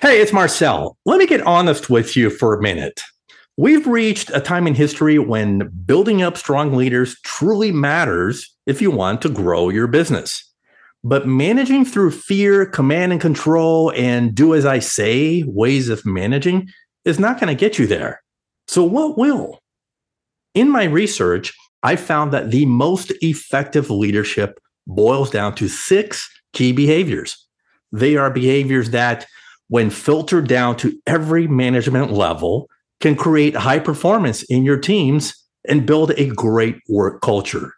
Hey, it's Marcel. Let me get honest with you for a minute. We've reached a time in history when building up strong leaders truly matters if you want to grow your business. But managing through fear, command and control, and do as I say ways of managing is not going to get you there. So, what will? In my research, I found that the most effective leadership boils down to six key behaviors. They are behaviors that, when filtered down to every management level, can create high performance in your teams and build a great work culture.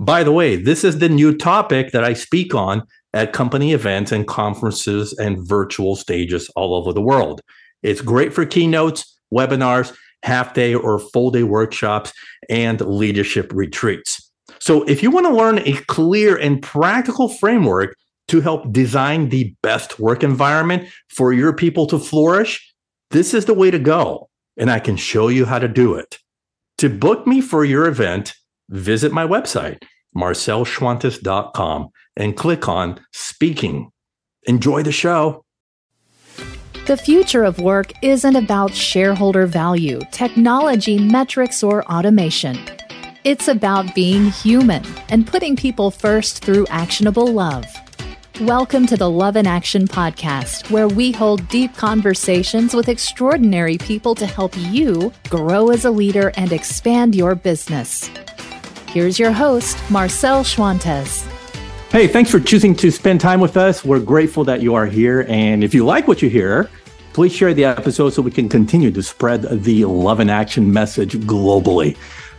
By the way, this is the new topic that I speak on at company events and conferences and virtual stages all over the world. It's great for keynotes, webinars, half day or full day workshops, and leadership retreats. So, if you want to learn a clear and practical framework to help design the best work environment for your people to flourish, this is the way to go. And I can show you how to do it. To book me for your event, visit my website, marcelschwantes.com, and click on Speaking. Enjoy the show. The future of work isn't about shareholder value, technology, metrics, or automation. It's about being human and putting people first through actionable love. Welcome to the Love in Action podcast, where we hold deep conversations with extraordinary people to help you grow as a leader and expand your business. Here's your host, Marcel Schwantes. Hey, thanks for choosing to spend time with us. We're grateful that you are here. And if you like what you hear, please share the episode so we can continue to spread the love in action message globally.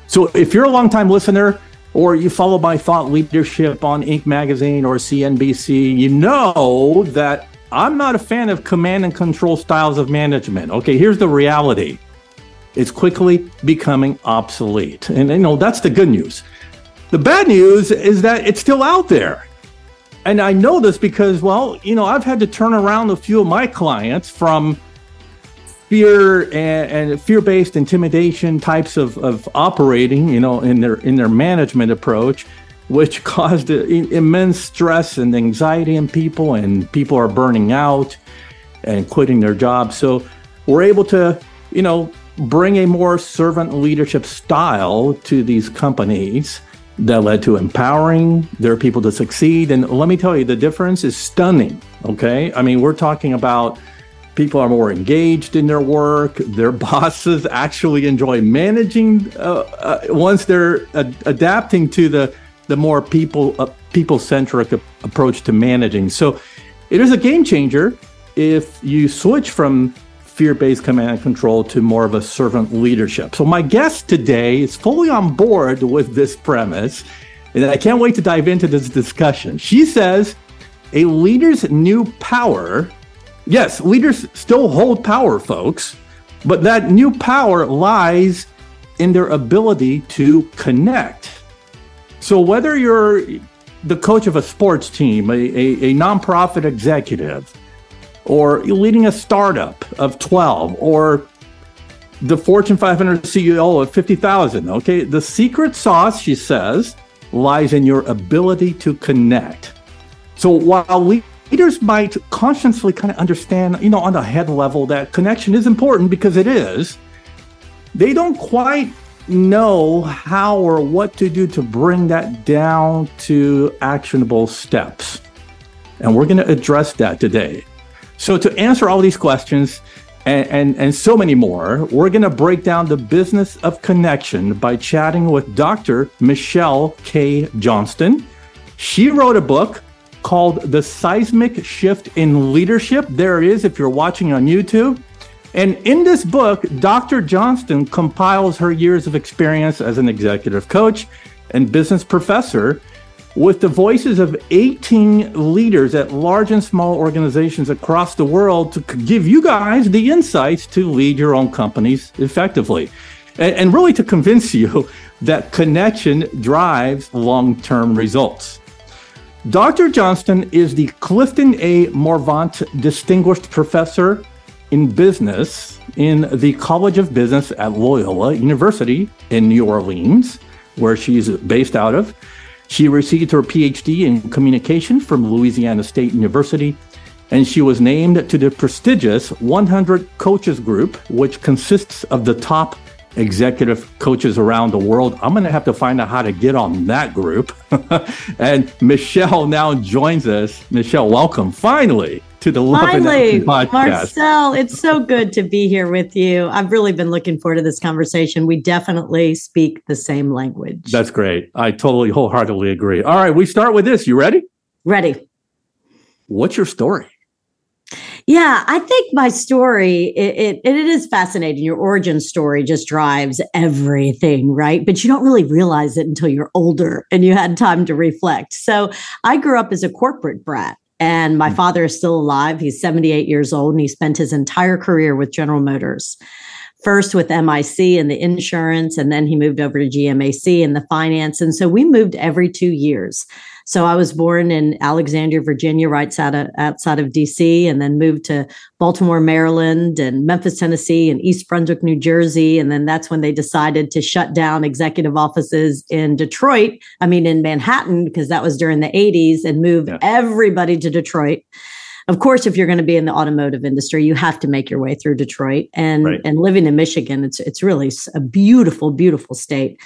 So if you're a longtime listener, or you follow my thought leadership on Inc. magazine or CNBC, you know that I'm not a fan of command and control styles of management. Okay, here's the reality it's quickly becoming obsolete. And you know, that's the good news. The bad news is that it's still out there. And I know this because, well, you know, I've had to turn around a few of my clients from fear and, and fear-based intimidation types of, of operating, you know, in their in their management approach, which caused immense stress and anxiety in people, and people are burning out and quitting their jobs. So we're able to, you know, bring a more servant leadership style to these companies that led to empowering their people to succeed. And let me tell you, the difference is stunning. Okay. I mean, we're talking about people are more engaged in their work, their bosses actually enjoy managing uh, uh, once they're uh, adapting to the, the more people, uh, people centric approach to managing. So it is a game changer if you switch from fear based command and control to more of a servant leadership. So, my guest today is fully on board with this premise, and I can't wait to dive into this discussion. She says a leader's new power, yes, leaders still hold power, folks, but that new power lies in their ability to connect. So, whether you're the coach of a sports team, a, a, a nonprofit executive, or you're leading a startup of 12 or the Fortune 500 CEO of 50,000. Okay. The secret sauce, she says, lies in your ability to connect. So while leaders might consciously kind of understand, you know, on the head level that connection is important because it is, they don't quite know how or what to do to bring that down to actionable steps. And we're going to address that today. So, to answer all these questions and, and, and so many more, we're going to break down the business of connection by chatting with Dr. Michelle K. Johnston. She wrote a book called The Seismic Shift in Leadership. There it is if you're watching on YouTube. And in this book, Dr. Johnston compiles her years of experience as an executive coach and business professor with the voices of 18 leaders at large and small organizations across the world to give you guys the insights to lead your own companies effectively. And, and really to convince you that connection drives long term results. Dr. Johnston is the Clifton A. Morvant Distinguished Professor in Business in the College of Business at Loyola University in New Orleans, where she's based out of. She received her PhD in communication from Louisiana State University and she was named to the prestigious 100 Coaches Group, which consists of the top executive coaches around the world. I'm going to have to find out how to get on that group. and Michelle now joins us. Michelle, welcome finally to the Love Finally, podcast. Marcel, it's so good to be here with you. I've really been looking forward to this conversation. We definitely speak the same language. That's great. I totally wholeheartedly agree. All right, we start with this. You ready? Ready. What's your story? Yeah, I think my story it, it, it is fascinating. Your origin story just drives everything, right? But you don't really realize it until you're older and you had time to reflect. So I grew up as a corporate brat. And my hmm. father is still alive. He's 78 years old and he spent his entire career with General Motors first with MIC and the insurance, and then he moved over to GMAC and the finance. And so we moved every two years. So I was born in Alexandria, Virginia, right outside of, outside of DC, and then moved to Baltimore, Maryland, and Memphis, Tennessee, and East Brunswick, New Jersey. And then that's when they decided to shut down executive offices in Detroit, I mean, in Manhattan, because that was during the 80s, and move yeah. everybody to Detroit of course, if you're going to be in the automotive industry, you have to make your way through Detroit. And right. and living in Michigan, it's it's really a beautiful, beautiful state.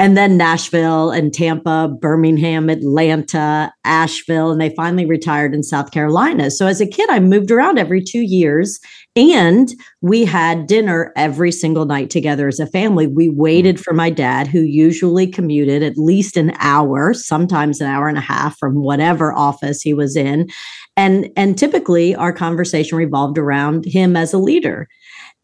And then Nashville and Tampa, Birmingham, Atlanta, Asheville, and they finally retired in South Carolina. So as a kid, I moved around every two years and we had dinner every single night together as a family. We waited mm. for my dad, who usually commuted at least an hour, sometimes an hour and a half from whatever office he was in and and typically our conversation revolved around him as a leader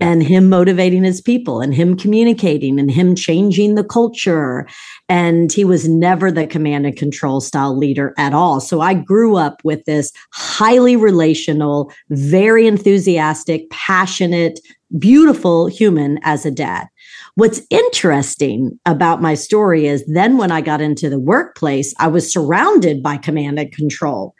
and him motivating his people and him communicating and him changing the culture. And he was never the command and control style leader at all. So i grew up with this highly relational very enthusiastic passionate beautiful human as a dad. What's interesting about my story is then when I got into the workplace, I was surrounded by command and control.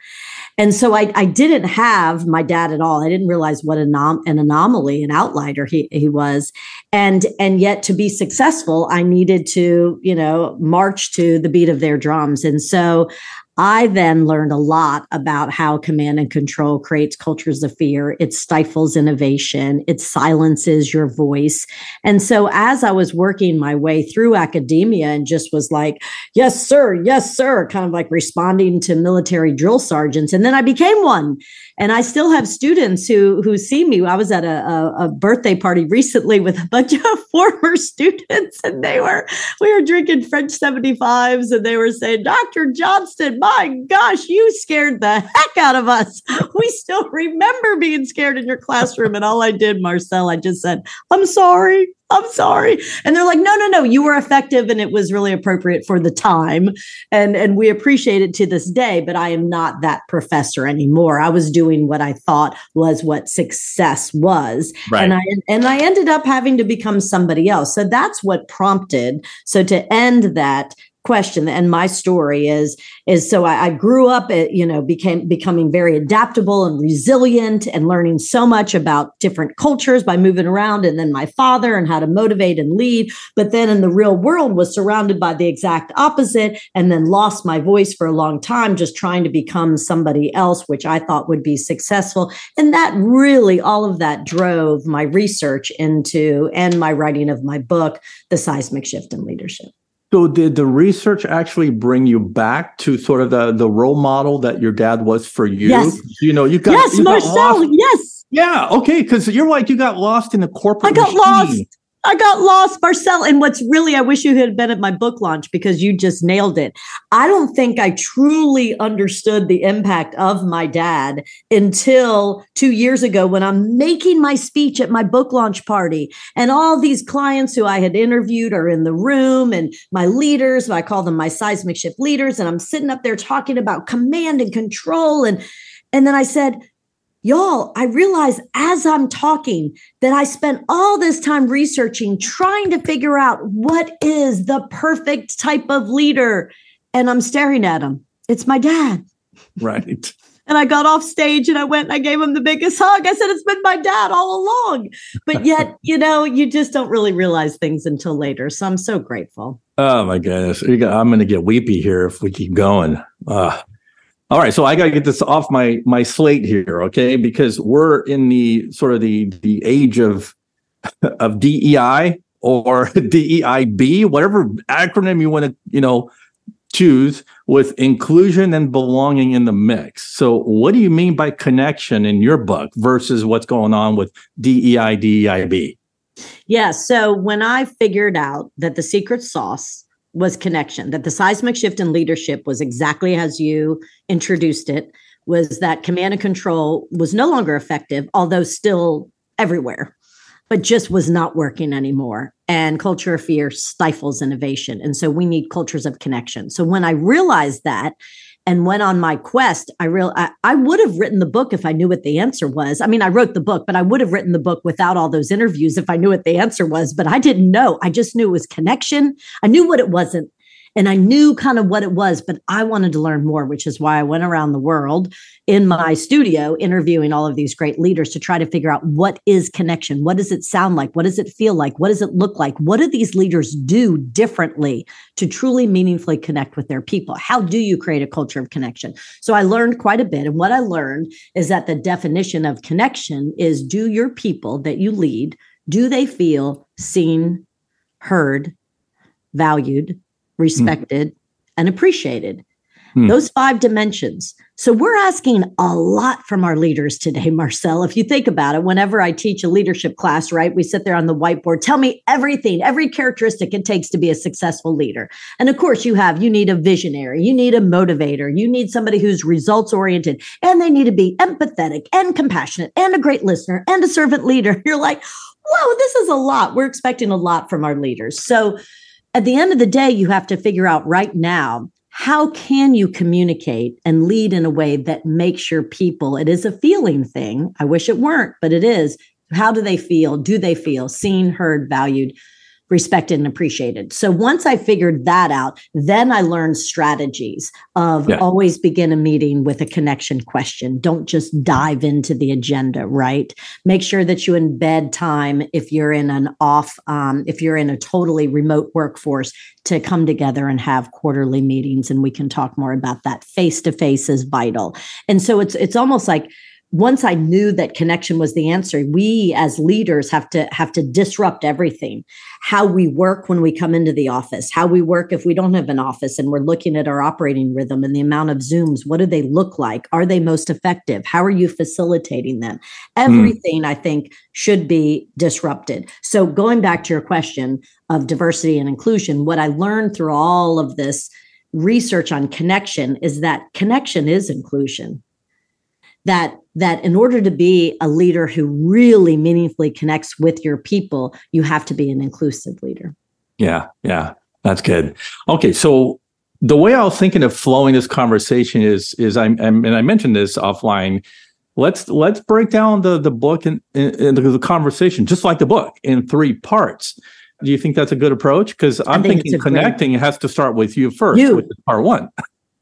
And so I, I didn't have my dad at all. I didn't realize what anom- an anomaly, an outlier he, he was. And, and yet to be successful, I needed to, you know, march to the beat of their drums. And so I then learned a lot about how command and control creates cultures of fear. It stifles innovation. It silences your voice. And so as I was working my way through academia and just was like, yes, sir, yes, sir, kind of like responding to military drill sergeants. And then I became one. And I still have students who who see me. I was at a, a, a birthday party recently with a bunch of former students, and they were we were drinking French 75s, and they were saying, Dr. Johnston, my gosh, you scared the heck out of us. We still remember being scared in your classroom. And all I did, Marcel, I just said, I'm sorry. I'm sorry. And they're like, no, no, no, you were effective and it was really appropriate for the time. And and we appreciate it to this day, but I am not that professor anymore. I was doing what I thought was what success was. Right. And I and I ended up having to become somebody else. So that's what prompted. So to end that, question and my story is is so I, I, grew up at, you know became becoming very adaptable and resilient and learning so much about different cultures by moving around and then my father and how to motivate and lead. But then in the real world was surrounded by the exact opposite and then lost my voice for a long time just trying to become somebody else which i thought would be successful. And that really all of that drove my research into and my writing of my book the seismic shift in leadership so did the research actually bring you back to sort of the, the role model that your dad was for you? Yes. You know, you got Yes, you Marcel, got yes. Yeah, okay, because you're like you got lost in the corporate. I got machine. lost. I got lost, Marcel. And what's really, I wish you had been at my book launch because you just nailed it. I don't think I truly understood the impact of my dad until two years ago when I'm making my speech at my book launch party. And all these clients who I had interviewed are in the room and my leaders, I call them my seismic shift leaders. And I'm sitting up there talking about command and control. And, and then I said, Y'all, I realize as I'm talking that I spent all this time researching, trying to figure out what is the perfect type of leader. And I'm staring at him. It's my dad. Right. And I got off stage and I went and I gave him the biggest hug. I said, It's been my dad all along. But yet, you know, you just don't really realize things until later. So I'm so grateful. Oh, my goodness. I'm going to get weepy here if we keep going. Uh, All right, so I got to get this off my my slate here, okay? Because we're in the sort of the the age of of DEI or DEIB, whatever acronym you want to, you know, choose with inclusion and belonging in the mix. So, what do you mean by connection in your book versus what's going on with DEI, DEIB? Yeah. So, when I figured out that the secret sauce was connection, that the seismic shift in leadership was exactly as you introduced it, was that command and control was no longer effective, although still everywhere but just was not working anymore. And culture of fear stifles innovation. And so we need cultures of connection. So when I realized that and went on my quest, I real I, I would have written the book if I knew what the answer was. I mean, I wrote the book, but I would have written the book without all those interviews if I knew what the answer was. But I didn't know. I just knew it was connection. I knew what it wasn't and I knew kind of what it was, but I wanted to learn more, which is why I went around the world in my studio interviewing all of these great leaders to try to figure out what is connection? What does it sound like? What does it feel like? What does it look like? What do these leaders do differently to truly meaningfully connect with their people? How do you create a culture of connection? So I learned quite a bit. And what I learned is that the definition of connection is do your people that you lead, do they feel seen, heard, valued, respected, mm. and appreciated. Mm. Those five dimensions. So we're asking a lot from our leaders today, Marcel. If you think about it, whenever I teach a leadership class, right, we sit there on the whiteboard, tell me everything, every characteristic it takes to be a successful leader. And of course, you have, you need a visionary, you need a motivator, you need somebody who's results oriented, and they need to be empathetic and compassionate and a great listener and a servant leader. You're like, whoa, this is a lot. We're expecting a lot from our leaders. So at the end of the day, you have to figure out right now how can you communicate and lead in a way that makes your people it is a feeling thing. I wish it weren't but it is. How do they feel? Do they feel seen heard valued respected and appreciated. So once I figured that out, then I learned strategies of yeah. always begin a meeting with a connection question. Don't just dive into the agenda, right? Make sure that you embed time if you're in an off, um, if you're in a totally remote workforce to come together and have quarterly meetings. And we can talk more about that. Face to face is vital. And so it's it's almost like once I knew that connection was the answer, we as leaders have to have to disrupt everything. How we work when we come into the office, how we work if we don't have an office and we're looking at our operating rhythm and the amount of Zooms. What do they look like? Are they most effective? How are you facilitating them? Hmm. Everything mm. I think should be disrupted. So going back to your question of diversity and inclusion, what I learned through all of this research on connection is that connection is inclusion that that in order to be a leader who really meaningfully connects with your people you have to be an inclusive leader. Yeah yeah that's good. Okay so the way i was thinking of flowing this conversation is is i'm, I'm and i mentioned this offline. Let's let's break down the the book and, and, the conversation just like the book in three parts. Do you think that's a good approach? Because i'm think thinking connecting great... has to start with you first you. which is part one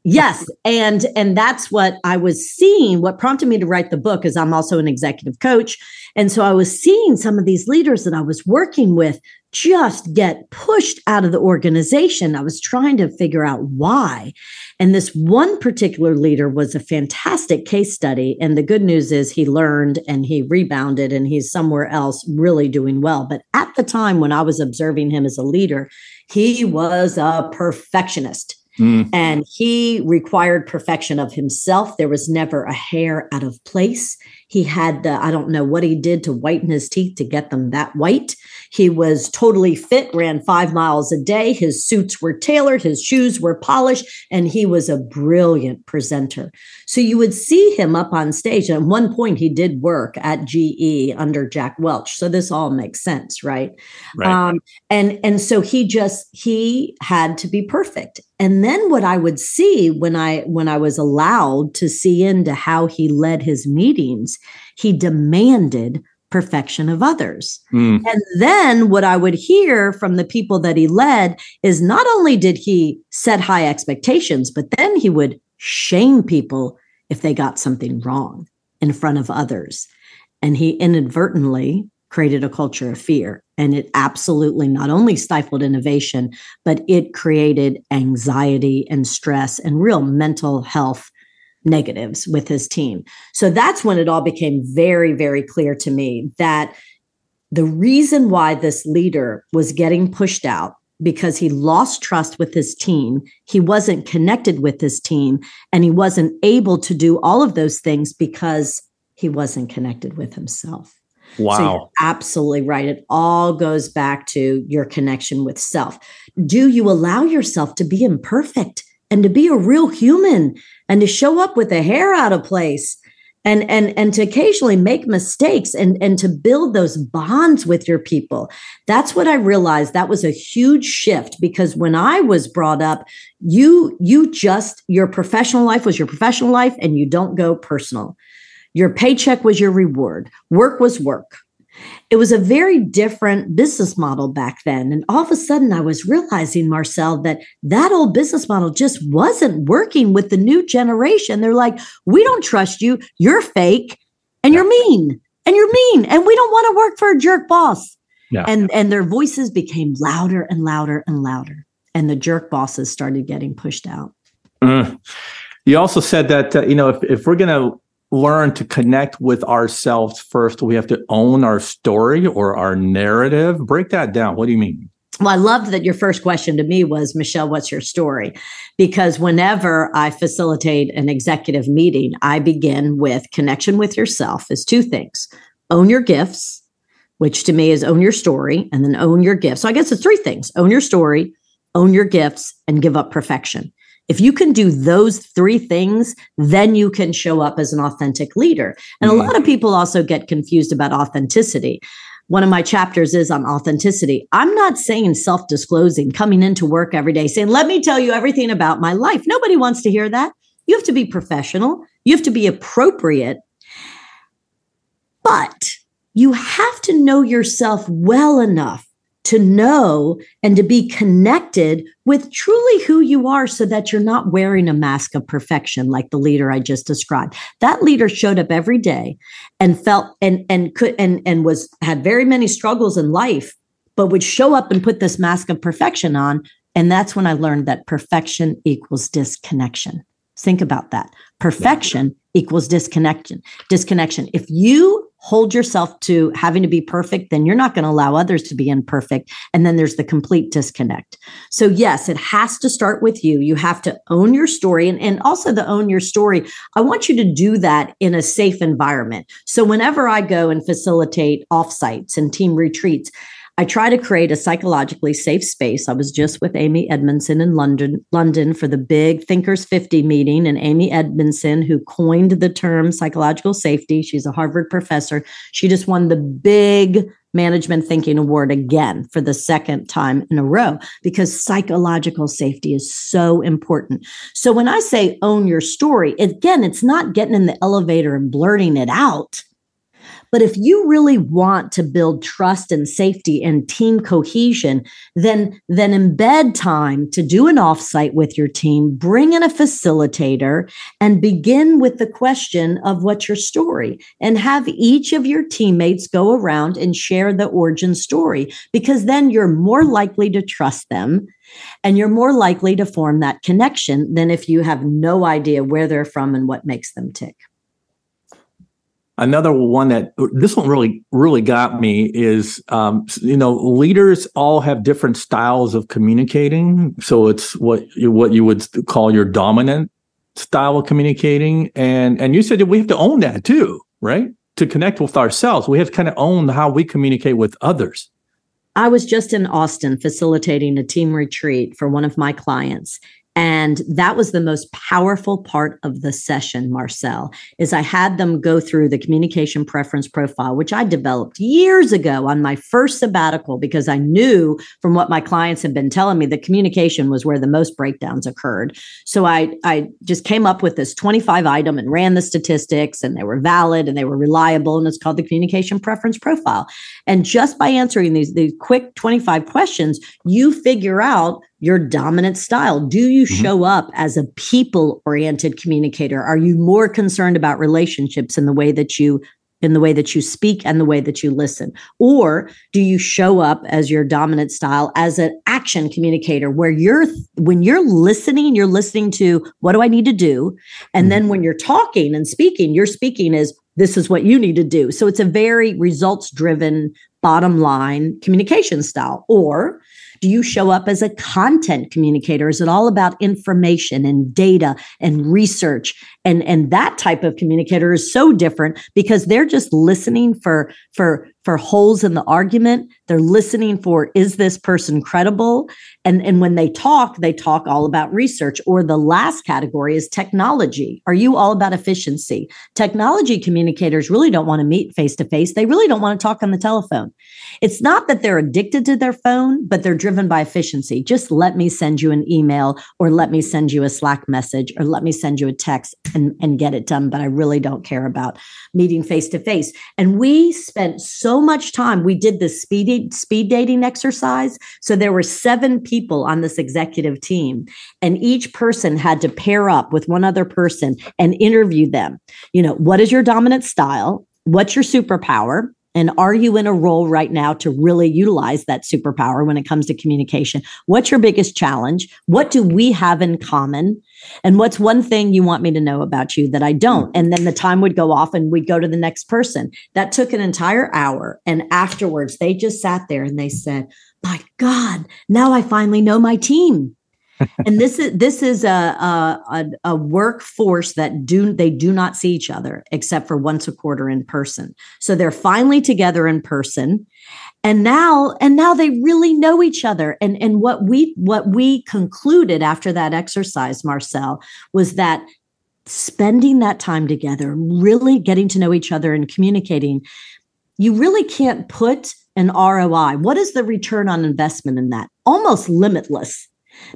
yes and and that's what i was seeing. What prompted me to write the book is i'm also an executive coach and so i was seeing some of these leaders that i was working with just get pushed out of the organization. I was trying to figure out why and this one particular leader was a fantastic case study and the good news is he learned and he rebounded and he's somewhere else really doing well. But at the time when i was observing him as a leader he was a perfectionist Mm. And he required perfection of himself. There was never a hair out of place. He had, the, I don't know what he did to whiten his teeth to get them that white. He was totally fit, ran five miles a day. His suits were tailored, his shoes were polished, and he was a brilliant presenter. So you would see him up on stage. And at one point, he did work at GE under Jack Welch. So this all makes sense, right? right. Um, and and so he just he had to be perfect. And then what I would see when I when I was allowed to see into how he led his meetings, he demanded perfection of others. Mm. And then what I would hear from the people that he led is not only did he set high expectations, but then he would shame people if they got something wrong in front of others. And he inadvertently created a culture of fear. And it absolutely not only stifled innovation, but it created anxiety and stress and real mental health negatives with his team. So that's when it all became very, very clear to me that the reason why this leader was getting pushed out because he lost trust with his team, he wasn't connected with his team, and he wasn't able to do all of those things because he wasn't connected with himself. Wow. So absolutely right. It all goes back to your connection with self. Do you allow yourself to be imperfect and to be a real human and to show up with the hair out of place and and and to occasionally make mistakes and and to build those bonds with your people that's what i realized that was a huge shift because when i was brought up you you just your professional life was your professional life and you don't go personal your paycheck was your reward. Work was work. It was a very different business model back then. And all of a sudden, I was realizing, Marcel, that that old business model just wasn't working with the new generation. They're like, we don't trust you. You're fake and you're mean and you're mean. And we don't want to work for a jerk boss. Yeah. And, and their voices became louder and louder and louder. And the jerk bosses started getting pushed out. Mm. You also said that, uh, you know, if, if we're going to learn to connect with ourselves first, we have to own our story or our narrative. Break that down. What do you mean? Well, I loved that your first question to me was, Michelle, what's your story? Because whenever I facilitate an executive meeting, I begin with connection with yourself is two things own your gifts, which to me is own your story, and then own your gifts. So I guess it's three things own your story, own your gifts, and give up perfection. If you can do those three things, then you can show up as an authentic leader. And mm-hmm. a lot of people also get confused about authenticity. One of my chapters is on authenticity. I'm not saying self disclosing, coming into work every day saying, let me tell you everything about my life. Nobody wants to hear that. You have to be professional, you have to be appropriate. But you have to know yourself well enough to know and to be connected with truly who you are so that you're not wearing a mask of perfection like the leader I just described. That leader showed up every day and felt and and could and and was had very many struggles in life but would show up and put this mask of perfection on and that's when I learned that perfection equals disconnection. Think about that. Perfection yeah. equals disconnection. Disconnection. If you hold yourself to having to be perfect, then you're not going to allow others to be imperfect. And then there's the complete disconnect. So, yes, it has to start with you. You have to own your story. And, and also, the own your story, I want you to do that in a safe environment. So, whenever I go and facilitate offsites and team retreats, I try to create a psychologically safe space. I was just with Amy Edmondson in London, London for the big Thinkers 50 meeting, and Amy Edmondson, who coined the term psychological safety, she's a Harvard professor. She just won the big management thinking award again for the second time in a row because psychological safety is so important. So when I say own your story, again, it's not getting in the elevator and blurting it out. But if you really want to build trust and safety and team cohesion, then, then embed time to do an offsite with your team, bring in a facilitator and begin with the question of what's your story and have each of your teammates go around and share the origin story because then you're more likely to trust them and you're more likely to form that connection than if you have no idea where they're from and what makes them tick. Another one that this one really really got me is um, you know leaders all have different styles of communicating. So it's what you, what you would call your dominant style of communicating, and and you said that we have to own that too, right? To connect with ourselves, we have to kind of own how we communicate with others. I was just in Austin facilitating a team retreat for one of my clients. And that was the most powerful part of the session, Marcel, is I had them go through the communication preference profile, which I developed years ago on my first sabbatical because I knew from what my clients had been telling me that communication was where the most breakdowns occurred. So I, I just came up with this 25 item and ran the statistics and they were valid and they were reliable. And it's called the communication preference profile. And just by answering these, these quick 25 questions, you figure out your dominant style? Do you mm-hmm. show up as a people oriented communicator? Are you more concerned about relationships in the way that you in the way that you speak and the way that you listen? Or do you show up as your dominant style as an action communicator where you're, when you're listening, you're listening to what do I need to do? And then when you're talking and speaking, you're speaking is this is what you need to do. So it's a very results driven, bottom line communication style. Or do you show up as a content communicator? Is it all about information and data and research? And, and that type of communicator is so different because they're just listening for, for, for holes in the argument. They're listening for, is this person credible? And, and when they talk, they talk all about research. Or the last category is technology. Are you all about efficiency? Technology communicators really don't want to meet face to face. They really don't want to talk on the telephone. It's not that they're addicted to their phone, but they're driven by efficiency. Just let me send you an email or let me send you a Slack message or let me send you a text and, and get it done. But I really don't care about meeting face to face. And we spent so much time. We did the speed, speed dating exercise. So there were seven people on this executive team, and each person had to pair up with one other person and interview them. You know, what is your dominant style? What's your superpower? And are you in a role right now to really utilize that superpower when it comes to communication? What's your biggest challenge? What do we have in common? And what's one thing you want me to know about you that I don't? And then the time would go off and we'd go to the next person. That took an entire hour. And afterwards, they just sat there and they said, My God, now I finally know my team and this is this is a, a a workforce that do they do not see each other except for once a quarter in person. So they're finally together in person, and now and now they really know each other. And and what we what we concluded after that exercise, Marcel, was that spending that time together, really getting to know each other and communicating, you really can't put an ROI. What is the return on investment in that? Almost limitless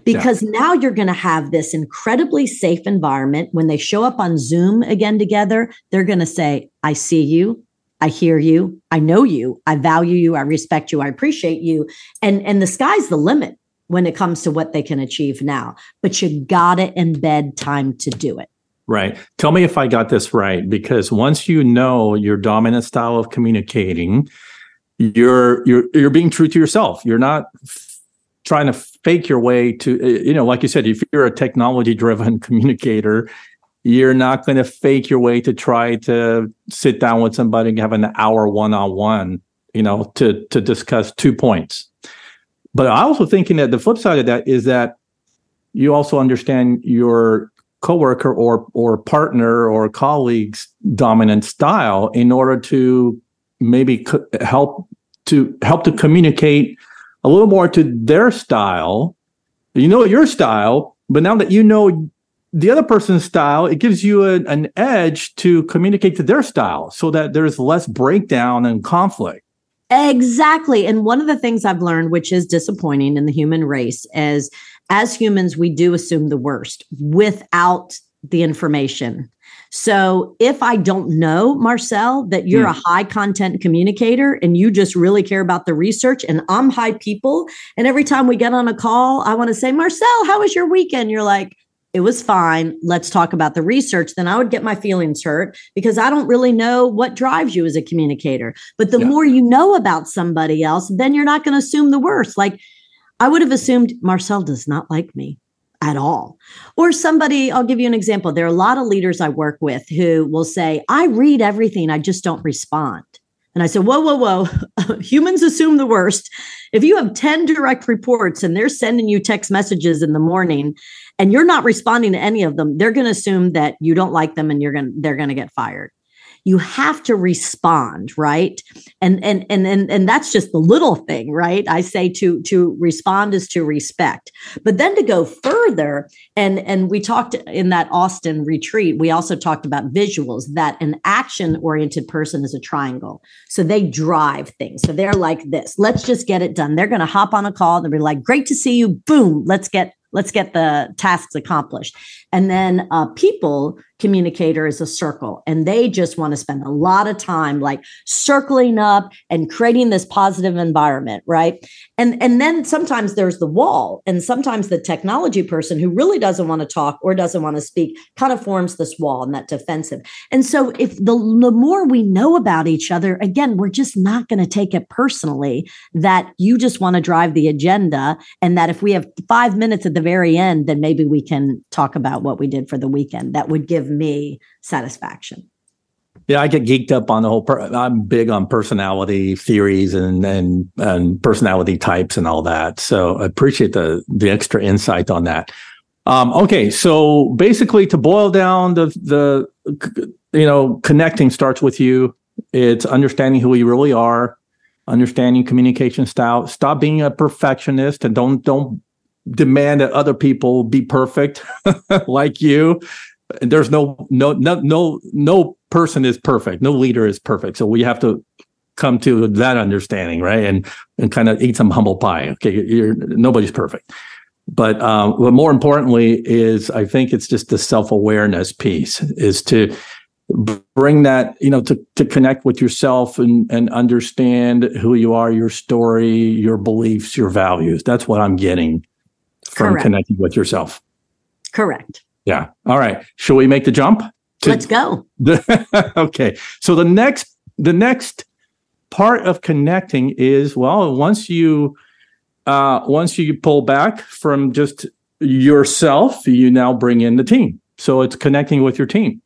because yeah. now you're going to have this incredibly safe environment. When they show up on Zoom again together, they're going to say, I see you. I hear you. I know you. I value you. I respect you. I appreciate you. And, and the sky's the limit when it comes to what they can achieve now. But you got to embed time to do it. Right. Tell me if I got this right. Because once you know your dominant style of communicating, you're you're you're being true to yourself. You're not trying to fake your way to uh, you know like you said if you're a technology driven communicator you're not going to fake your way to try to sit down with somebody and have an hour one-on-one you know to to discuss two points. But i also thinking that the flip side of that is that you also understand your coworker or or partner or colleague's dominant style in order to maybe co- help to help to communicate a little more to their style. You know your style, but now that you know the other person's style, it gives you a, an edge to communicate to their style so that there's less breakdown and conflict. Exactly. And one of the things I've learned, which is disappointing in the human race, is as humans, we do assume the worst without the information. So if I don't know, Marcel, that you're mm. a high content communicator and you just really care about the research and I'm high people, and every time we get on a call, I want to say, Marcel, how was your weekend? You're like, it was fine. Let's talk about the research. Then I would get my feelings hurt because I don't really know what drives you as a communicator. But the yeah. more you know about somebody else, then you're not going to assume the worst. Like I would have assumed Marcel does not like me at all. Or somebody, I'll give you an example. There are a lot of leaders I work with who will say, I read everything, I just don't respond. And I said, whoa, whoa, whoa. Humans assume the worst. If you have 10 direct reports and they're sending you text messages in the morning and you're not responding to any of them, they're going to assume that you don't like them and you're going they're going to get fired you have to respond right? And and and and, and that's just the little thing right? I say to to respond is to respect. But then to go further and and we talked in that austin retreat we also talked about visuals that an action oriented person is a triangle. So they drive things. So they're like this let's just get it done. They're going to hop on a call they'll be like great to see you. Boom let's get let's get the tasks accomplished. And then uh, people communicator is a circle and they just want to spend a lot of time like circling up and creating this positive environment right? And and then sometimes there's the wall and sometimes the technology person who really doesn't want to talk or doesn't want to speak kind of forms this wall and that defensive. And so if the, the more we know about each other again we're just not going to take it personally that you just want to drive the agenda and that if we have five minutes at the very end then maybe we can talk about what we did for the weekend. That would give give me satisfaction. Yeah, I get geeked up on the whole. Per- I'm big on personality theories and and and personality types and all that. So I appreciate the the extra insight on that. Um, okay, so basically, to boil down the the you know connecting starts with you. It's understanding who you really are, understanding communication style. Stop being a perfectionist and don't don't demand that other people be perfect like you there's no no no no no person is perfect. No leader is perfect. So we have to come to that understanding right? And and kind of eat some humble pie. Okay you're nobody's perfect. But um but more importantly is i think it's just the self-awareness piece is to bring that you know to to connect with yourself and and understand who you are your story your beliefs your values. That's what i'm getting from Correct. connecting with yourself. Correct. Yeah. All right. Shall we make the jump? to- Let's go. okay. So the next the next part of connecting is well, once you uh once you pull back from just yourself, you now bring in the team. So it's connecting with your team.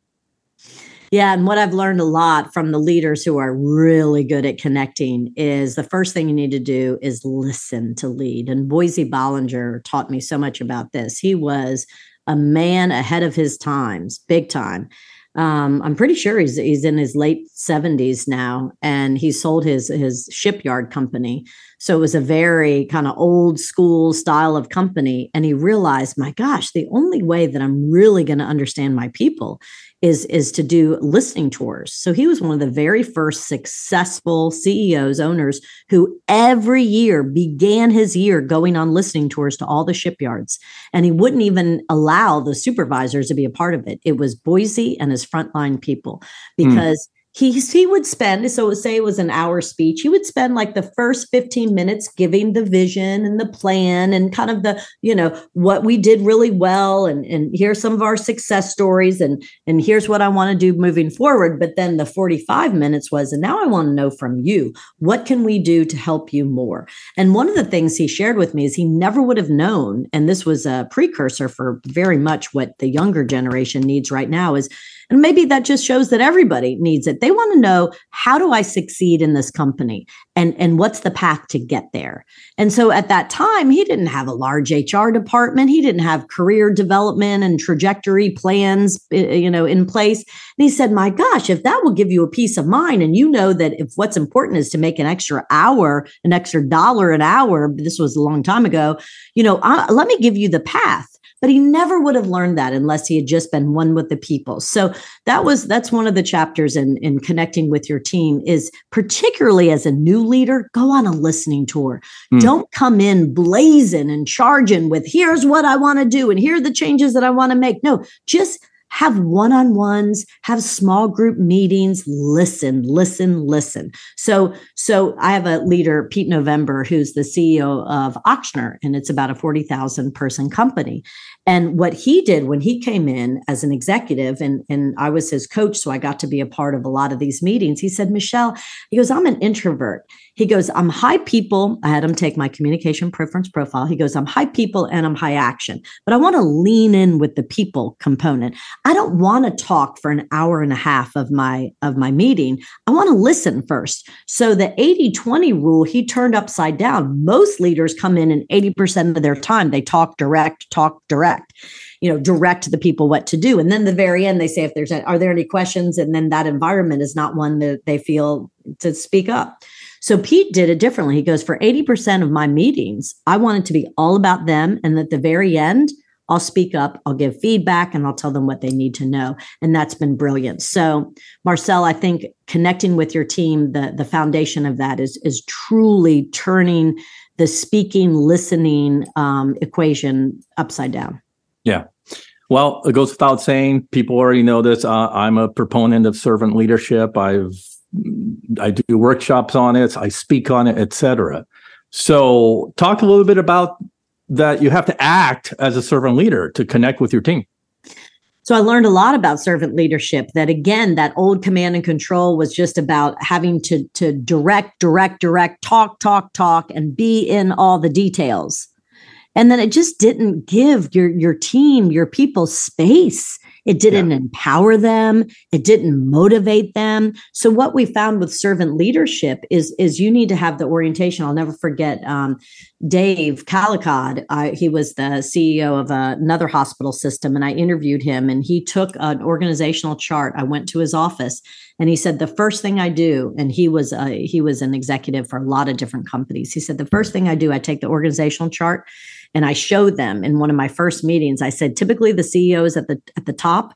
Yeah, and what I've learned a lot from the leaders who are really good at connecting is the first thing you need to do is listen to lead. And Boysie Bollinger taught me so much about this. He was a man ahead of his times, big time. Um, I'm pretty sure he's he's in his late 70s now, and he sold his his shipyard company. So it was a very kind of old school style of company. And he realized, my gosh, the only way that I'm really going to understand my people is is to do listening tours. So he was one of the very first successful CEOs, owners who every year began his year going on listening tours to all the shipyards. And he wouldn't even allow the supervisors to be a part of it. It was Boysie and his frontline people hmm. because he he would spend so say it was an hour speech he would spend like the first 15 minutes giving the vision and the plan and kind of the you know what we did really well and and here's some of our success stories and and here's what i want to do moving forward. But then the 45 minutes was and now i want to know from you what can we do to help you more? And one of the things he shared with me is he never would have known and this was a precursor for very much what the younger generation needs right now is and maybe that just shows that everybody needs it. They want to know how do I succeed in this company and, and what's the path to get there? And so at that time, he didn't have a large HR department. He didn't have career development and trajectory plans, you know, in place. And he said, my gosh, if that will give you a peace of mind and you know that if what's important is to make an extra hour, an extra dollar an hour, this was a long time ago, you know, I, let me give you the path but he never would have learned that unless he had just been one with the people. So that was that's one of the chapters in in connecting with your team is particularly as a new leader go on a listening tour. Hmm. don't come in blazing and charging with here's what i want to do and here are the changes that i want to make. No just have one-on-ones have small group meetings listen listen listen. So so i have a leader pete november who's the ceo of ochsner and it's about a 40000 person company and what he did when he came in as an executive and and i was his coach so i got to be a part of a lot of these meetings he said michelle he goes i'm an introvert he goes i'm high people i had him take my communication preference profile he goes i'm high people and i'm high action but i want to lean in with the people component I don't want to talk for an hour and a half of my of my meeting. I want to listen first. So the 80-20 rule he turned upside down. Most leaders come in and 80% of their time they talk direct, talk direct. You know, direct the people what to do. And then the very end they say if there's a, are there any questions and then that environment is not one that they feel to speak up. So Pete did it differently. He goes for 80% of my meetings, I want it to be all about them and at the very end I'll speak up, I'll give feedback, and I'll tell them what they need to know. And that's been brilliant. So, Marcel, I think connecting with your team, the, the foundation of that is, is truly turning the speaking, listening um, equation upside down. Yeah. Well, it goes without saying, people already know this. Uh, I'm a proponent of servant leadership. I've I do workshops on it, I speak on it, etc. So, talk a little bit about that. You have to act as a servant leader to connect with your team. So I learned a lot about servant leadership that again, that old command and control was just about having to, to direct, direct, direct, talk, talk, talk, and be in all the details. And then it just didn't give your, your team, your people space it didn't yeah. empower them. It didn't motivate them. So what we found with servant leadership is is you need to have the orientation. I'll never forget um, Dave Callecod. Uh, he was the CEO of uh, another hospital system, and I interviewed him. And he took an organizational chart. I went to his office, and he said the first thing I do, and he was uh, he was an executive for a lot of different companies. He said the first thing I do, I take the organizational chart and I showed them in one of my first meetings. I said, typically the CEO is at the at the top,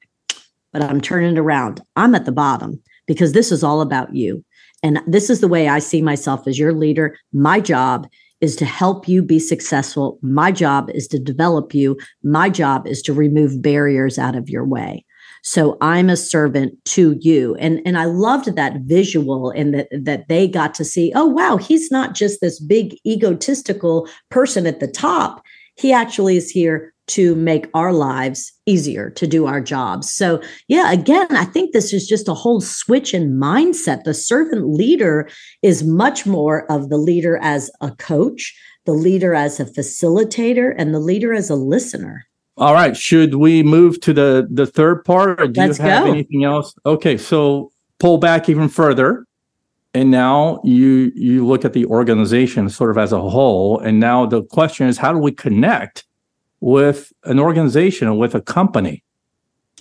but I'm turning it around. I'm at the bottom because this is all about you. And this is the way I see myself as your leader. My job is to help you be successful. My job is to develop you. My job is to remove barriers out of your way. So I'm a servant to you. And, and I loved that visual and that, that they got to see, oh, wow, he's not just this big egotistical person at the top. He actually is here to make our lives easier to do our jobs. So, yeah, again, I think this is just a whole switch in mindset. The servant leader is much more of the leader as a coach, the leader as a facilitator, and the leader as a listener. All right. Should we move to the the third part, or do Let's you have go. anything else? Okay, so pull back even further, and now you you look at the organization sort of as a whole, and now the question is, how do we connect with an organization with a company?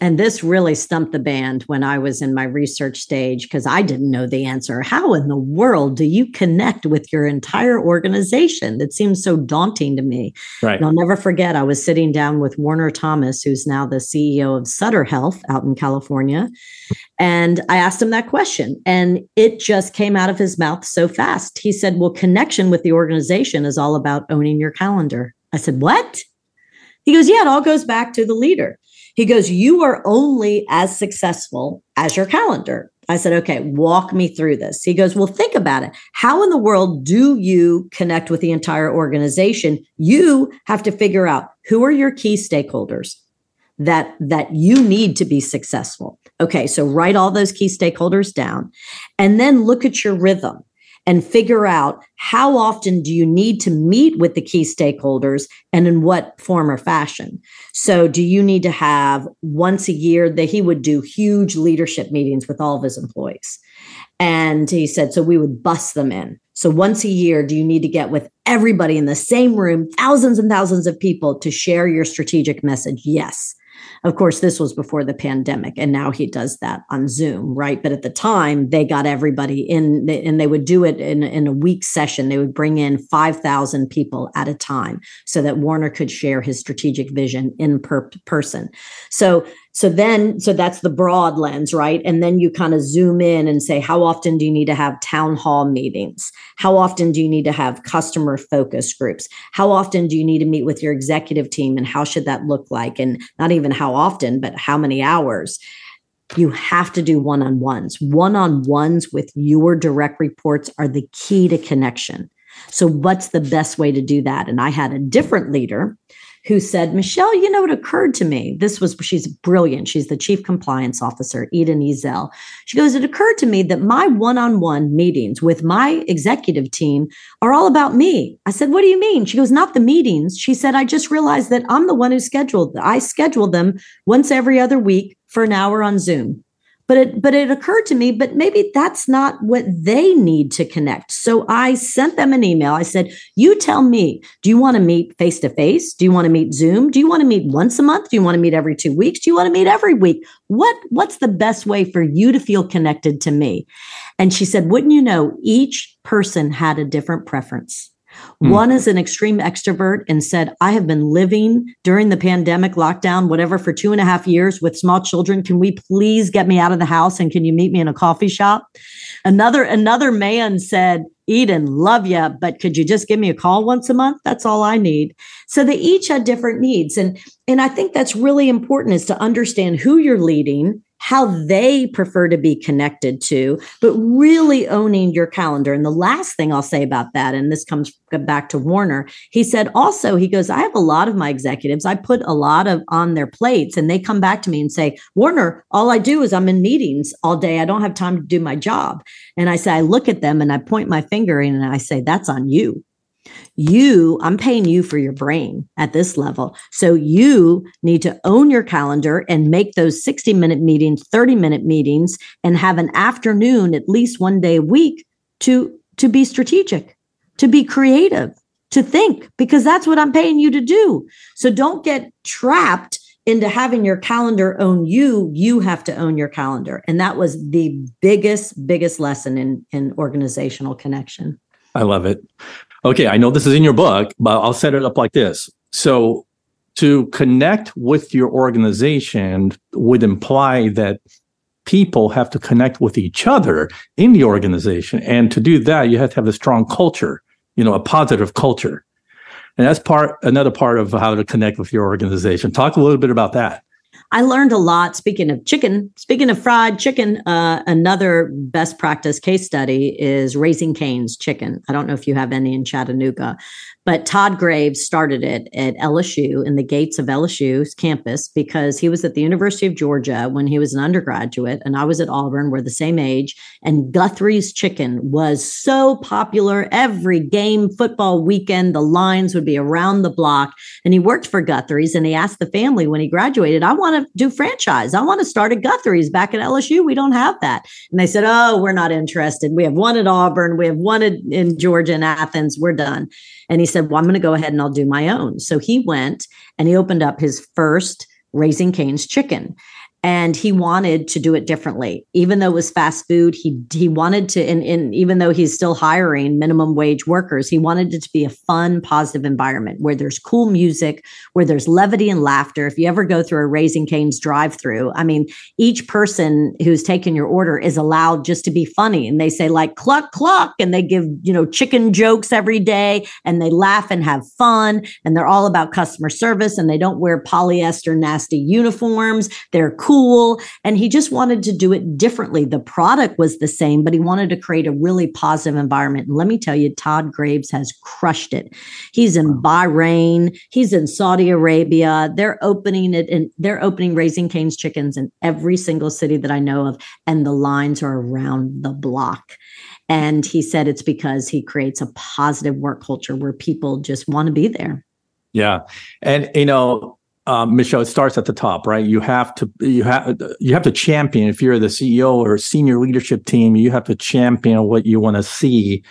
And this really stumped the band when I was in my research stage because I didn't know the answer. How in the world do you connect with your entire organization? That seems so daunting to me. Right. And I'll never forget, I was sitting down with Warner Thomas, who's now the CEO of Sutter Health out in California. And I asked him that question, and it just came out of his mouth so fast. He said, Well, connection with the organization is all about owning your calendar. I said, What? He goes, Yeah, it all goes back to the leader. He goes, You are only as successful as your calendar. I said, Okay, walk me through this. He goes, Well, think about it. How in the world do you connect with the entire organization? You have to figure out who are your key stakeholders that that you need to be successful. Okay, so write all those key stakeholders down and then look at your rhythm and figure out how often do you need to meet with the key stakeholders and in what form or fashion. So, do you need to have once a year that he would do huge leadership meetings with all of his employees? And he said, so we would bust them in. So once a year, do you need to get with everybody in the same room, thousands and thousands of people to share your strategic message? Yes. Of course, this was before the pandemic, and now he does that on Zoom, right? But at the time, they got everybody in, and they would do it in, in a week session. They would bring in 5,000 people at a time so that Warner could share his strategic vision in per- person. So so then, so that's the broad lens, right? And then you kind of zoom in and say, how often do you need to have town hall meetings? How often do you need to have customer focus groups? How often do you need to meet with your executive team? And how should that look like? And not even how often, but how many hours? You have to do one on ones. One on ones with your direct reports are the key to connection. So, what's the best way to do that? And I had a different leader who said, Michelle, you know, it occurred to me. This was, she's brilliant. She's the chief compliance officer, Eden Ezel. She goes, it occurred to me that my one on one meetings with my executive team are all about me. I said, what do you mean? She goes, not the meetings. She said, I just realized that I'm the one who scheduled, I schedule them once every other week for an hour on Zoom but it but it occurred to me but maybe that's not what they need to connect. So i sent them an email. I said you tell me do you want to meet face to face do you want to meet zoom? Do you want to meet once a month? Do you want to meet every 2 weeks? Do you want to meet every week? What what's the best way for you to feel connected to me? And she said wouldn't you know each person had a different preference Mm. One is an extreme extrovert and said, I have been living during the pandemic lockdown, whatever, for two and a half years with small children. Can we please get me out of the house and can you meet me in a coffee shop? Another another man said, Eden, love you, but could you just give me a call once a month? That's all I need. So they each had different needs. And and I think that's really important is to understand who you're leading how they prefer to be connected to, but really owning your calendar. And the last thing I'll say about that, and this comes back to Warner, he said also, he goes, I have a lot of my executives, I put a lot of on their plates, and they come back to me and say, Warner, all I do is I'm in meetings all day. I don't have time to do my job. And I say, I look at them and I point my finger and I say, that's on you you i'm paying you for your brain at this level. So you need to own your calendar and make those 60 minute meetings 30 minute meetings and have an afternoon at least one day a week to to be strategic to be creative to think because that's what i'm paying you to do. So don't get trapped into having your calendar own you. You have to own your calendar. And that was the biggest biggest lesson in in organizational connection. I love it. Okay, I know this is in your book, but I'll set it up like this. So, to connect with your organization would imply that people have to connect with each other in the organization. And to do that, you have to have a strong culture, you know, a positive culture. And that's part another part of how to connect with your organization. Talk a little bit about that. I learned a lot. Speaking of chicken, speaking of fried chicken, uh, another best practice case study is Raising Cane's Chicken. I don't know if you have any in Chattanooga, but Todd Graves started it at LSU in the gates of LSU's campus because he was at the University of Georgia when he was an undergraduate, and I was at Auburn. We're the same age. And Guthrie's Chicken was so popular. Every game, football weekend, the lines would be around the block. And he worked for Guthrie's, and he asked the family when he graduated, I want to do franchise. I want to start a Guthrie's back at LSU. We don't have that. And they said, Oh, we're not interested. We have one at Auburn. We have one in Georgia and Athens. We're done. And he said, Well, I'm going to go ahead and I'll do my own. So he went and he opened up his first Raising Cane's chicken and he wanted to do it differently. Even though it was fast food he he wanted to and, and even though he's still hiring minimum wage workers he wanted it to be a fun positive environment where there's cool music where there's levity and laughter. If you ever go through a raising cane's drive through i mean each person who's taken your order is allowed just to be funny. And they say like cluck cluck and they give you know chicken jokes every day and they laugh and have fun and they're all about customer service and they don't wear polyester nasty uniforms. They're cool cool. And he just wanted to do it differently. The product was the same, but he wanted to create a really positive environment. And let me tell you, Todd Graves has crushed it. He's in Bahrain, he's in Saudi Arabia. They're opening it and they're opening Raising Cane's chickens in every single city that I know of. And the lines are around the block. And he said it's because he creates a positive work culture where people just want to be there. Yeah. And, you know, um, Michelle, it starts at the top, right? You have to you have you have to champion. If you're the CEO or senior leadership team, you have to champion what you want to see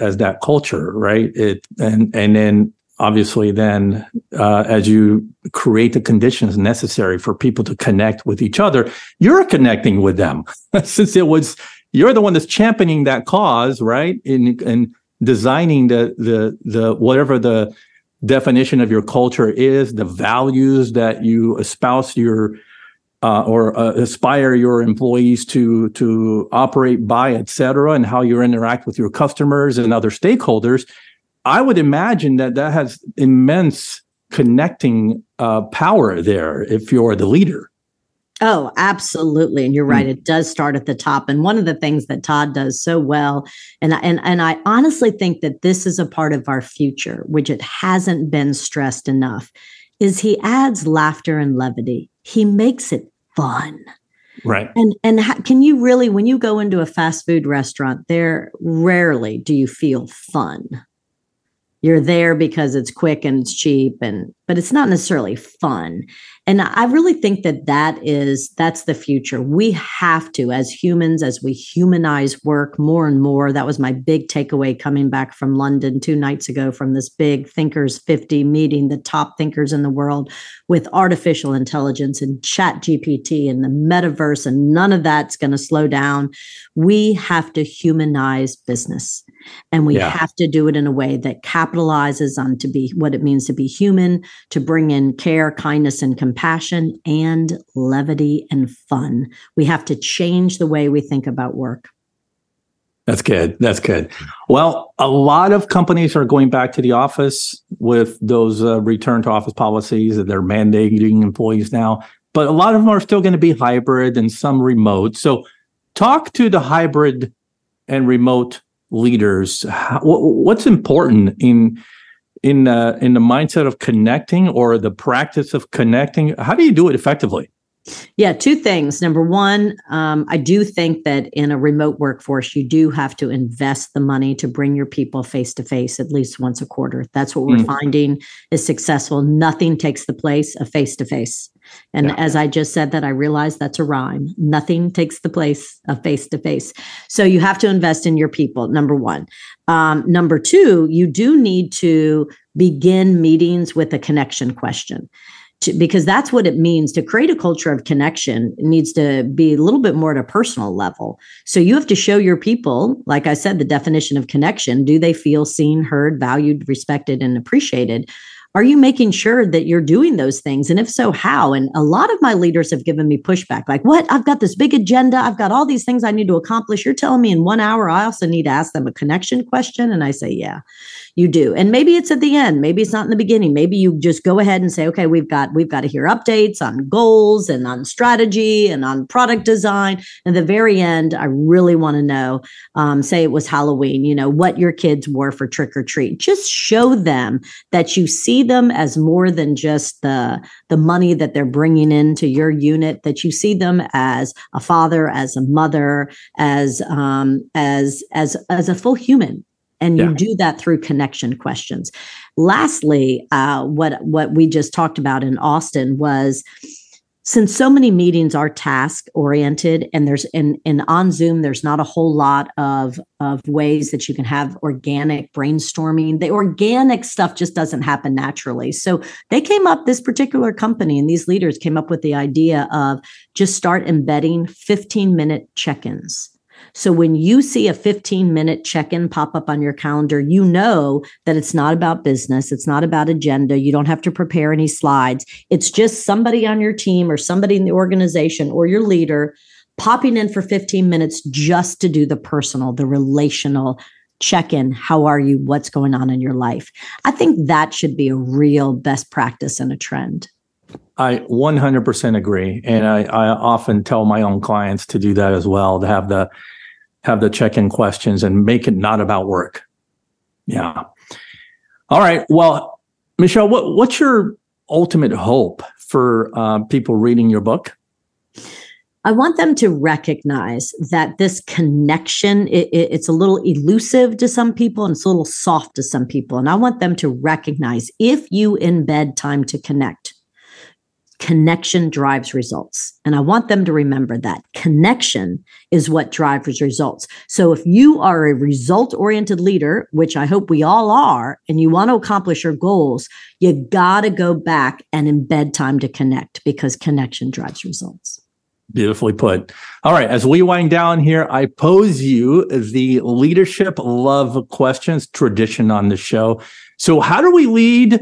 as that culture, right? It and and then obviously then uh, as you create the conditions necessary for people to connect with each other, you're connecting with them since it was you're the one that's championing that cause, right? In in designing the the the whatever the definition of your culture is, the values that you espouse your uh, or uh, aspire your employees to to operate by, et cetera, and how you interact with your customers and other stakeholders, I would imagine that that has immense connecting uh, power there if you're the leader. Oh, absolutely. And you're right. Mm. It does start at the top. And one of the things that Todd does so well, and, and, and I honestly think that this is a part of our future, which it hasn't been stressed enough, is he adds laughter and levity. He makes it fun. Right. And and can you really when you go into a fast food restaurant, there rarely do you feel fun you're there because it's quick and it's cheap and but it's not necessarily fun and i really think that that is that's the future. We have to as humans as we humanize work more and more that was my big takeaway coming back from london two nights ago from this big thinkers 50 meeting the top thinkers in the world with artificial intelligence and chat gpt and the metaverse and none of that's going to slow down. We have to humanize business And we yeah. have to do it in a way that capitalizes on to be what it means to be human, to bring in care, kindness, and compassion, and levity and fun. We have to change the way we think about work. That's good. That's good. Well, a lot of companies are going back to the office with those uh, return to office policies that they're mandating employees now, but a lot of them are still going to be hybrid and some remote. So, talk to the hybrid and remote leaders. How, what's important in in uh, in the mindset of connecting or the practice of connecting? How do you do it effectively? Yeah, two things. Number one, um, I do think that in a remote workforce, you do have to invest the money to bring your people face to face at least once a quarter. That's what we're mm. finding is successful. Nothing takes the place of face to face. And yeah. as I just said that, I realized that's a rhyme. Nothing takes the place of face to face. So you have to invest in your people, number one. Um, number two, you do need to begin meetings with a connection question to, because that's what it means to create a culture of connection it needs to be a little bit more at a personal level so you have to show your people like i said the definition of connection do they feel seen heard valued respected and appreciated are you making sure that you're doing those things? And if so, how? And a lot of my leaders have given me pushback like, what? I've got this big agenda. I've got all these things I need to accomplish. You're telling me in one hour, I also need to ask them a connection question. And I say, yeah, you do. And maybe it's at the end. Maybe it's not in the beginning. Maybe you just go ahead and say, okay, we've got, we've got to hear updates on goals and on strategy and on product design. And the very end, I really want to know, um, say it was Halloween, you know, what your kids wore for trick or treat. Just show them that you see them as more than just the the money that they're bringing into your unit that you see them as a father as a mother as um, as as as a full human. And you do that through connection questions. Lastly uh, what what we just talked about in austin was since so many meetings are task oriented and there's in, in on zoom there's not a whole lot of of ways that you can have organic brainstorming the organic stuff just doesn't happen naturally. So they came up this particular company and these leaders came up with the idea of just start embedding 15 minute check-ins so when you see a 15 minute check in pop up on your calendar, you know that it's not about business. It's not about agenda. You don't have to prepare any slides. It's just somebody on your team or somebody in the organization or your leader popping in for 15 minutes just to do the personal, the relational check in. How are you? What's going on in your life? I think that should be a real best practice and a trend. I 100% agree. And I, I often tell my own clients to do that as well, to have the have the check-in questions and make it not about work. Yeah. All right. Well, Michelle, what, what's your ultimate hope for uh, people reading your book? I want them to recognize that this connection, it, it, it's a little elusive to some people and it's a little soft to some people. And I want them to recognize if you embed time to connect, connection drives results. And I want them to remember that connection is what drives results. So if you are a result oriented leader, which I hope we all are, and you want to accomplish your goals, you got to go back and embed time to connect because connection drives results. Beautifully put. All right. As we wind down here, I pose you the leadership love questions tradition on the show. So, how do we lead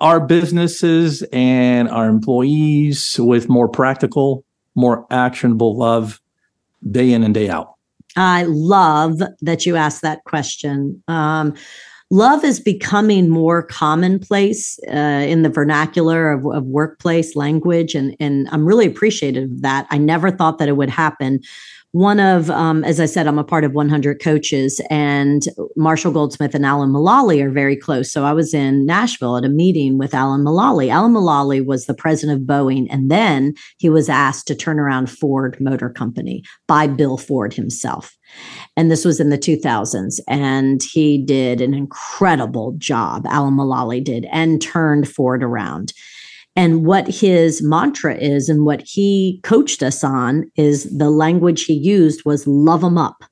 our businesses and our employees with more practical, more actionable love day in and day out? I love that you asked that question. Um, love is becoming more commonplace uh, in the vernacular of, of, workplace language, and and I'm really appreciative of that. I never thought that it would happen one of, um, as I said, I'm a part of 100 coaches, and Marshall Goldsmith and Alan Mulally are very close. So I was in Nashville at a meeting with Alan Mulally. Alan Mulally was the president of Boeing, and then he was asked to turn around Ford Motor Company by Bill Ford himself. And this was in the 2000s. And he did an incredible job, Alan Mulally did, and turned Ford around. And what his mantra is and what he coached us on is the language he used was love them up.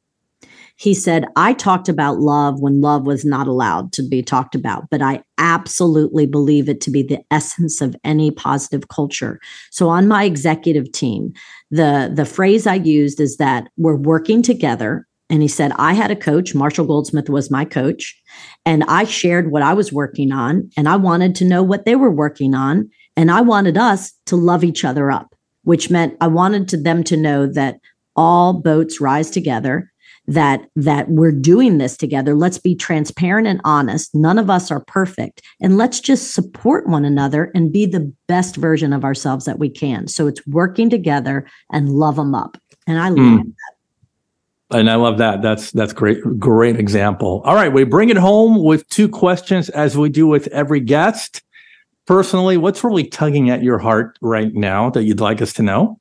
He said, I talked about love when love was not allowed to be talked about, but I absolutely believe it to be the essence of any positive culture. So on my executive team, the, the phrase I used is that we're working together And he said, I had a coach, Marshall Goldsmith was my coach, and I shared what I was working on, and I wanted to know what they were working on. And I wanted us to love each other up, which meant I wanted to them to know that all boats rise together that that we're doing this together let's be transparent and honest none of us are perfect and let's just support one another and be the best version of ourselves that we can so it's working together and love them up and i love mm. that and I love that. That's that's great, great example. All right, we bring it home with two questions as we do with every guest. Personally, what's really tugging at your heart right now that you'd like us to know?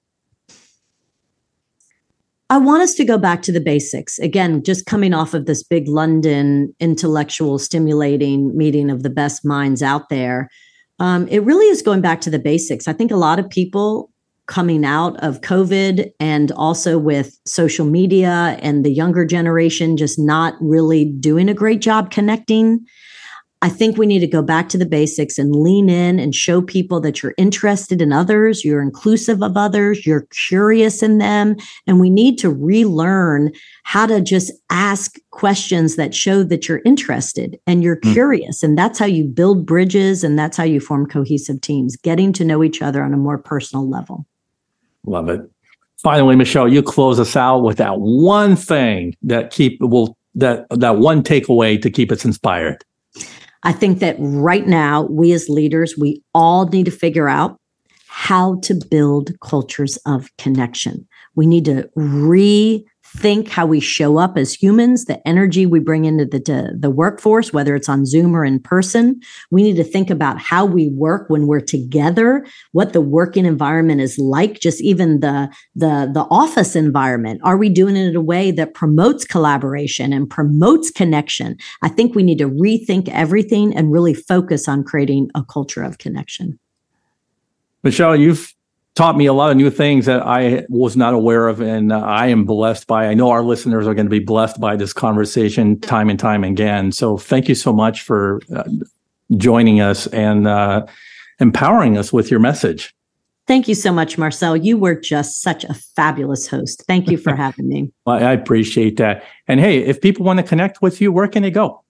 I want us to go back to the basics. Again, just coming off of this big London intellectual stimulating meeting of the best minds out there. Um, it really is going back to the basics. I think a lot of people coming out of COVID and also with social media and the younger generation just not really doing a great job connecting I think we need to go back to the basics and lean in and show people that you're interested in others, you're inclusive of others, you're curious in them. And we need to relearn how to just ask questions that show that you're interested and you're mm. curious. And that's how you build bridges and that's how you form cohesive teams, getting to know each other on a more personal level. Love it. Finally, Michelle, you close us out with that one thing that keep will that that one takeaway to keep us inspired. I think that right now, we as leaders, we all need to figure out how to build cultures of connection. We need to re think how we show up as humans, the energy we bring into the, the workforce, whether it's on Zoom or in person. We need to think about how we work when we're together, what the working environment is like, just even the, the, the office environment. Are we doing it in a way that promotes collaboration and promotes connection? I think we need to rethink everything and really focus on creating a culture of connection. Michelle, you've taught me a lot of new things that I was not aware of, and uh, I am blessed by. I know our listeners are going to be blessed by this conversation time and time again. So thank you so much for uh, joining us and uh, empowering us with your message. Thank you so much, Marcel. You were just such a fabulous host. Thank you for having me. well, I appreciate that. And hey, if people want to connect with you, where can they go?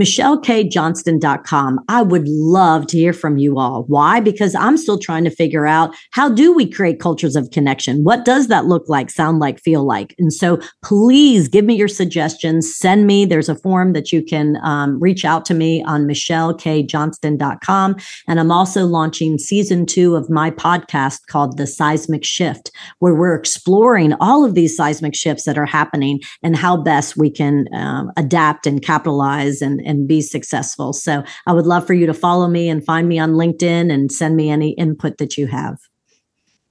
michellekjohnston.com. I would love to hear from you all. Why? Because I'm still trying to figure out how do we create cultures of connection? What does that look like, sound like, feel like? And so please give me your suggestions. Send me, there's a form that you can um, reach out to me on michellekjohnston.com. And I'm also launching season two of my podcast called The Seismic Shift, where we're exploring all of these seismic shifts that are happening and how best we can um, adapt and capitalize and and be successful. So I would love for you to follow me and find me on LinkedIn and send me any input that you have.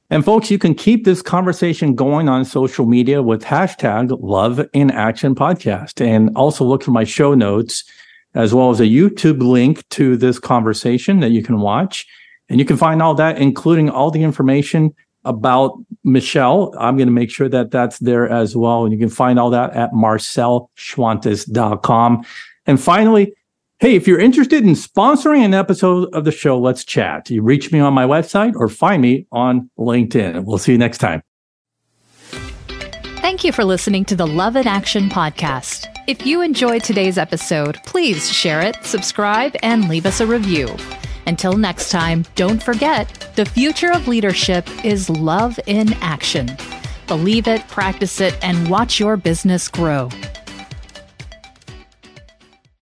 And folks, you can keep this conversation going on social media with hashtag Love in Action Podcast. And also look for my show notes as well as a YouTube link to this conversation that you can watch. And you can find all that, including all the information about Michelle. I'm going to make sure that that's there as well. And you can find all that at marcelschwantes.com. And finally, hey, if you're interested in sponsoring an episode of the show, let's chat. You reach me on my website or find me on LinkedIn. We'll see you next time. Thank you for listening to the Love in Action podcast. If you enjoyed today's episode, please share it, subscribe, and leave us a review. Until next time, don't forget the future of leadership is love in action. Believe it, practice it, and watch your business grow.